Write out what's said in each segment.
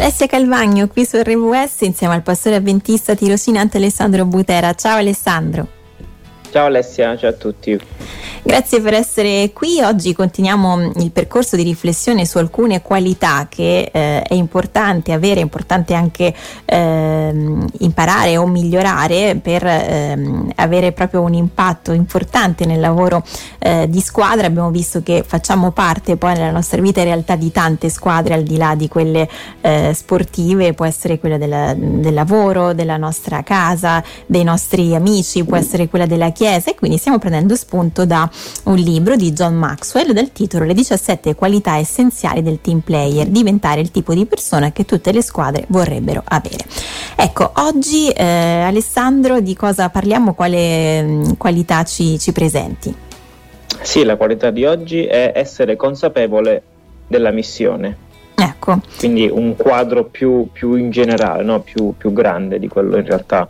Alessia Calvagno qui su RWS insieme al pastore avventista tirocinante Alessandro Butera. Ciao Alessandro. Ciao Alessia, ciao a tutti. Grazie per essere qui. Oggi continuiamo il percorso di riflessione su alcune qualità che eh, è importante avere, è importante anche eh, imparare o migliorare per eh, avere proprio un impatto importante nel lavoro eh, di squadra. Abbiamo visto che facciamo parte poi nella nostra vita in realtà di tante squadre al di là di quelle eh, sportive, può essere quella della, del lavoro, della nostra casa, dei nostri amici, può essere quella della chiesa e quindi stiamo prendendo spunto da un libro di John Maxwell dal titolo Le 17 qualità essenziali del team player, diventare il tipo di persona che tutte le squadre vorrebbero avere. Ecco, oggi eh, Alessandro di cosa parliamo, quale mh, mm, qualità ci, ci presenti? Sì, la qualità di oggi è essere consapevole della missione. Ecco. Quindi un quadro più, più in generale, no? più, più grande di quello in realtà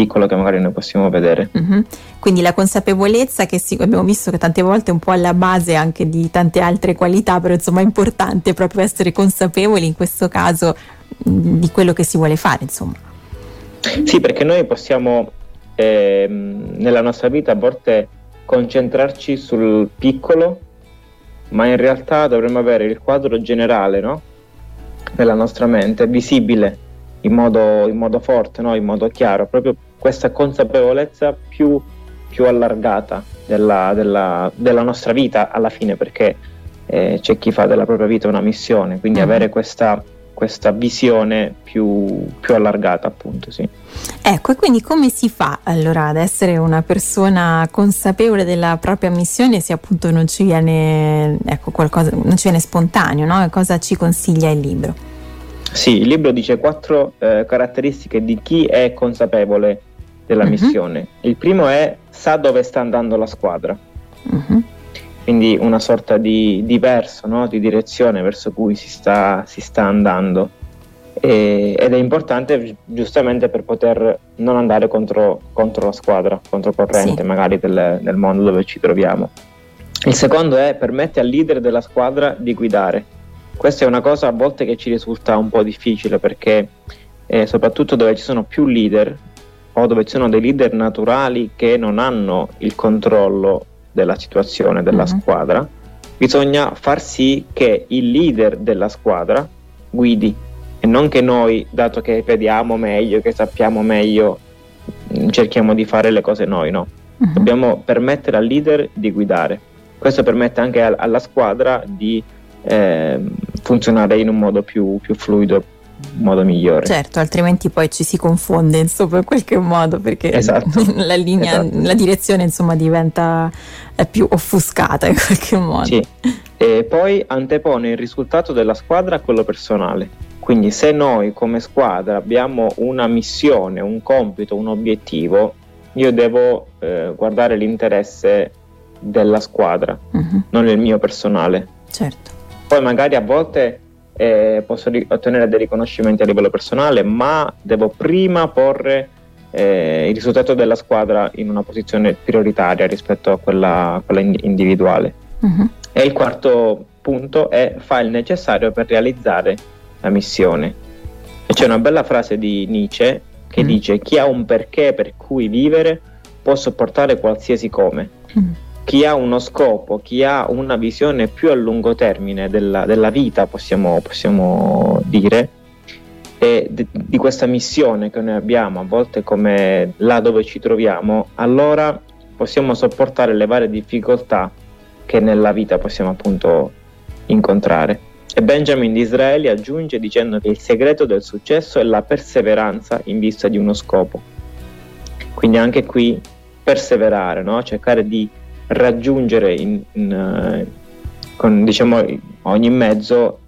piccolo che magari noi possiamo vedere. Uh-huh. Quindi la consapevolezza che sì, abbiamo visto che tante volte è un po' alla base anche di tante altre qualità, però insomma è importante proprio essere consapevoli in questo caso di quello che si vuole fare, insomma. Sì, perché noi possiamo eh, nella nostra vita a volte concentrarci sul piccolo, ma in realtà dovremmo avere il quadro generale, no? Nella nostra mente, visibile in modo, in modo forte, no? in modo chiaro, proprio questa consapevolezza più, più allargata della, della, della, nostra vita alla fine, perché eh, c'è chi fa della propria vita una missione, quindi mm. avere questa, questa visione più, più, allargata, appunto, sì. Ecco, e quindi come si fa allora ad essere una persona consapevole della propria missione se appunto non ci viene, ecco, qualcosa, non ci viene spontaneo, no? Cosa ci consiglia il libro? Sì, il libro dice quattro eh, caratteristiche di chi è consapevole della uh-huh. missione. Il primo è sa dove sta andando la squadra, uh-huh. quindi una sorta di, di verso, no? di direzione verso cui si sta, si sta andando. E, ed è importante giustamente per poter non andare contro, contro la squadra, contro corrente sì. magari del, del mondo dove ci troviamo. Il secondo è permette al leader della squadra di guidare questa è una cosa a volte che ci risulta un po' difficile perché eh, soprattutto dove ci sono più leader o dove ci sono dei leader naturali che non hanno il controllo della situazione della uh-huh. squadra, bisogna far sì che il leader della squadra guidi e non che noi, dato che vediamo meglio, che sappiamo meglio, mm, cerchiamo di fare le cose noi, no. Uh-huh. Dobbiamo permettere al leader di guidare. Questo permette anche a- alla squadra di eh, funzionare in un modo più, più fluido modo migliore. Certo, altrimenti poi ci si confonde insomma in qualche modo perché esatto. la linea, esatto. la direzione insomma diventa più offuscata in qualche modo. Sì. E poi antepone il risultato della squadra a quello personale. Quindi se noi come squadra abbiamo una missione, un compito, un obiettivo, io devo eh, guardare l'interesse della squadra, uh-huh. non il mio personale. Certo. Poi magari a volte eh, posso ri- ottenere dei riconoscimenti a livello personale, ma devo prima porre eh, il risultato della squadra in una posizione prioritaria rispetto a quella, quella individuale. Uh-huh. E il quarto punto è fa il necessario per realizzare la missione. E c'è una bella frase di Nietzsche che uh-huh. dice chi ha un perché per cui vivere può sopportare qualsiasi come. Uh-huh chi ha uno scopo, chi ha una visione più a lungo termine della, della vita, possiamo, possiamo dire, e di, di questa missione che noi abbiamo, a volte come là dove ci troviamo, allora possiamo sopportare le varie difficoltà che nella vita possiamo appunto incontrare. E Benjamin Disraeli aggiunge dicendo che il segreto del successo è la perseveranza in vista di uno scopo. Quindi anche qui perseverare, no? cercare di raggiungere in, in, uh, con diciamo, ogni mezzo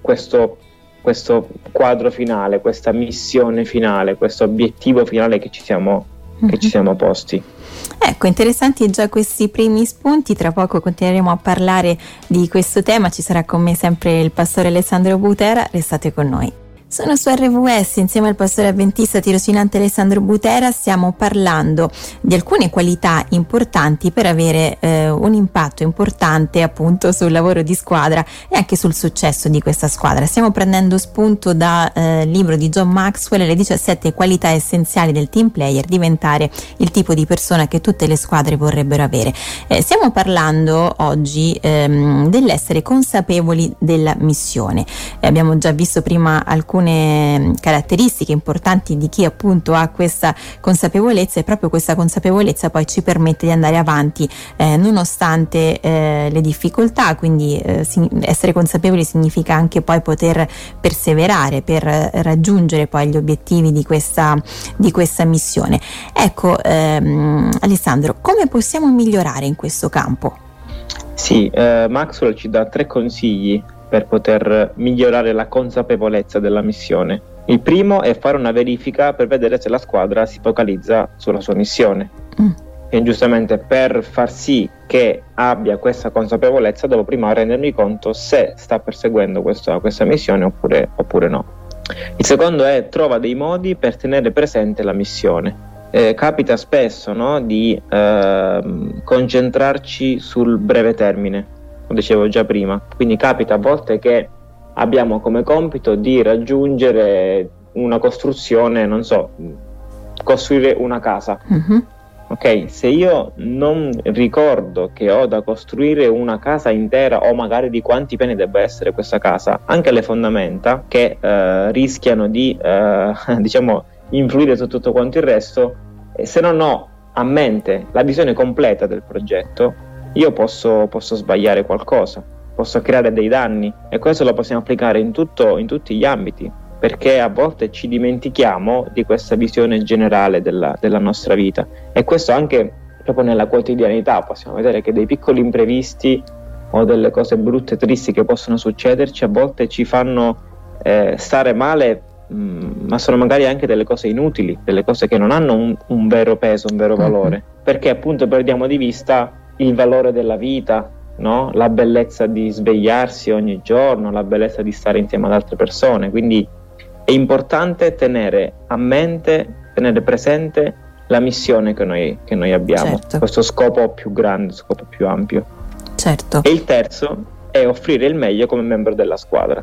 questo, questo, quadro finale, questa missione finale, questo obiettivo finale che ci siamo, mm-hmm. che ci mhm. siamo posti. Ecco, interessanti già questi primi spunti, tra poco continueremo a parlare di questo tema, ci sarà con me sempre il pastore Alessandro Butera, restate con noi. Sono su RVS insieme al pastore avventista tirocinante Alessandro Butera, stiamo parlando di alcune qualità importanti per avere eh, un impatto importante appunto sul lavoro di squadra e anche sul successo di questa squadra. Stiamo prendendo spunto dal eh, libro di John Maxwell, Le 17 qualità essenziali del team player, diventare il tipo di persona che tutte le squadre vorrebbero avere. Eh, stiamo parlando oggi ehm, dell'essere consapevoli della missione. abbiamo già visto prima alcune alcune mm, caratteristiche importanti di chi appunto ha questa consapevolezza e proprio questa consapevolezza poi ci permette di andare avanti eh, nonostante eh, le difficoltà, quindi eh, essere consapevoli significa anche poi poter perseverare per raggiungere poi gli obiettivi di questa, di questa missione. Ecco ehm, Alessandro, come possiamo migliorare in questo campo? Sì, eh, Maxwell ci dà tre consigli per poter migliorare la consapevolezza della missione. Il primo è fare una verifica per vedere se la squadra si focalizza sulla sua missione. Mm. E giustamente per far sì che abbia questa consapevolezza devo prima rendermi conto se sta perseguendo questa, questa missione oppure, oppure, no. Il secondo è trova dei modi per tenere presente la missione. Eh, capita spesso no, di eh, concentrarci sul breve termine, dicevo già prima. Quindi capita a volte che abbiamo come compito di raggiungere una costruzione, non so, costruire una casa. Mm-hmm. Ok, se io non ricordo che ho da costruire una casa intera o magari di quanti piani debba essere questa casa, anche le fondamenta che eh, rischiano di eh, diciamo influire su tutto quanto il resto, se non ho a mente la visione completa del progetto, io posso, posso sbagliare qualcosa, posso creare dei danni e questo lo possiamo applicare in, tutto, in tutti gli ambiti perché a volte ci dimentichiamo di questa visione generale della, della, nostra vita e questo anche proprio nella quotidianità possiamo vedere che dei piccoli imprevisti o delle cose brutte, tristi che possono succederci a volte ci fanno eh, stare male mh, mm, ma sono magari anche delle cose inutili, delle cose che non hanno un, un vero peso, un vero valore, mm-hmm. perché appunto perdiamo di vista il valore della vita, no? la bellezza di svegliarsi ogni giorno, la bellezza di stare insieme ad altre persone. Quindi è importante tenere a mente, tenere presente la missione che noi, che noi abbiamo, certo. questo scopo più grande, scopo più ampio. Certo. E il terzo è offrire il meglio come membro della squadra.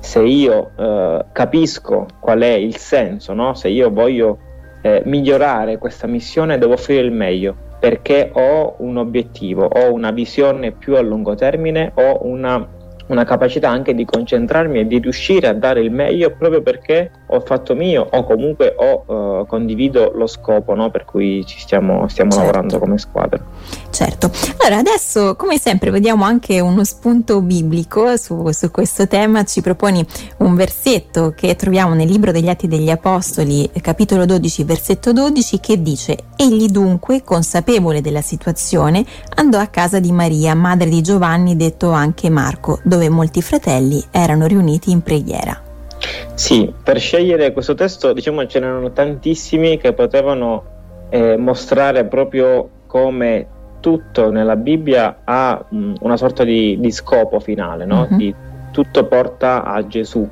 Se io eh, capisco qual è il senso, no? se io voglio eh, migliorare questa missione, devo offrire il meglio perché ho un obiettivo, ho una visione più a lungo termine, ho una una capacità anche di concentrarmi e di riuscire a dare il meglio proprio perché ho fatto mio o comunque ho uh, condivido lo scopo no, per cui ci stiamo, stiamo certo. lavorando come squadra. Certo, allora adesso come sempre vediamo anche uno spunto biblico su, su questo tema, ci proponi un versetto che troviamo nel libro degli Atti degli Apostoli, capitolo 12, versetto 12, che dice, egli dunque, consapevole della situazione, andò a casa di Maria, madre di Giovanni, detto anche Marco, dove dove molti fratelli erano riuniti in preghiera. Sì, per scegliere questo testo diciamo ce n'erano tantissimi che potevano eh, mostrare proprio come tutto nella Bibbia ha mh, una sorta di, di, scopo finale, no? uh-huh. di, tutto porta a Gesù,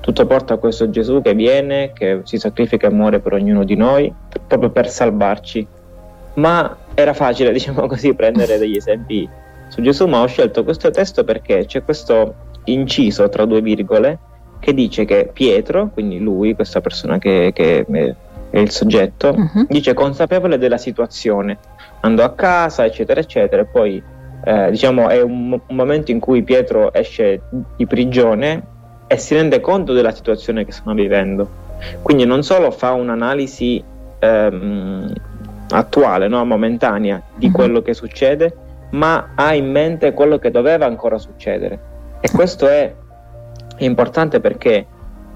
tutto porta a questo Gesù che viene, che si sacrifica e muore per ognuno di noi, proprio per salvarci. Ma era facile, diciamo così, prendere degli esempi su Gesù, ma ho scelto questo testo perché c'è questo inciso tra due virgole che dice che Pietro, quindi lui, questa persona che, che è il soggetto, uh-huh. dice consapevole della situazione, andò a casa, eccetera, eccetera, e poi eh, diciamo è un, un, momento in cui Pietro esce di prigione e si rende conto della situazione che stanno vivendo. Quindi non solo fa un'analisi ehm, attuale, no, momentanea di uh-huh. quello che succede, ma ha in mente quello che doveva ancora succedere. E questo è importante perché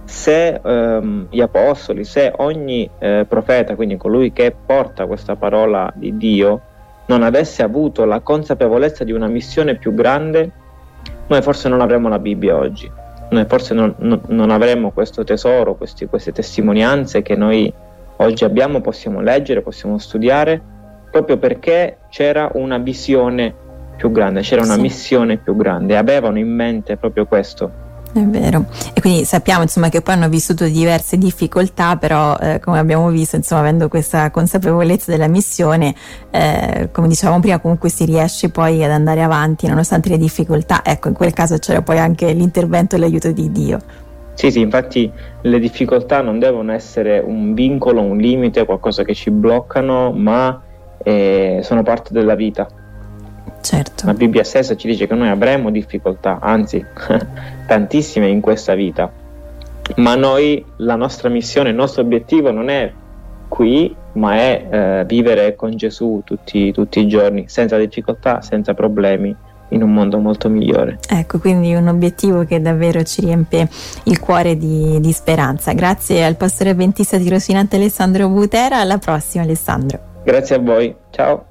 se ehm, gli apostoli, se ogni eh, profeta, quindi colui che porta questa parola di Dio, non avesse avuto la consapevolezza di una missione più grande, noi forse non avremmo la Bibbia oggi, noi forse non, non, non avremmo questo tesoro, questi, queste testimonianze che noi oggi abbiamo, possiamo leggere, possiamo studiare proprio perché c'era una visione più grande, c'era una sì. missione più grande, avevano in mente proprio questo. È vero. E quindi sappiamo insomma che poi hanno vissuto diverse difficoltà, però eh, come abbiamo visto, insomma, avendo questa consapevolezza della missione, eh, come dicevamo prima, comunque si riesce poi ad andare avanti nonostante le difficoltà. Ecco, in quel caso c'era poi anche l'intervento e l'aiuto di Dio. Sì, sì, infatti le difficoltà non devono essere un vincolo, un limite, qualcosa che ci bloccano, ma eh, sono parte della vita Certo. La Bibbia stessa ci dice che noi avremo difficoltà, anzi tantissime in questa vita, ma noi, la nostra missione, il nostro obiettivo non è qui, ma è eh, vivere con Gesù tutti, tutti i giorni, senza difficoltà, senza problemi, in un mondo molto migliore. Ecco, quindi un obiettivo che davvero ci riempie il cuore di, di speranza. Grazie al pastore avventista di Rosinante Alessandro Butera, alla prossima Alessandro. Grazie a voi, ciao.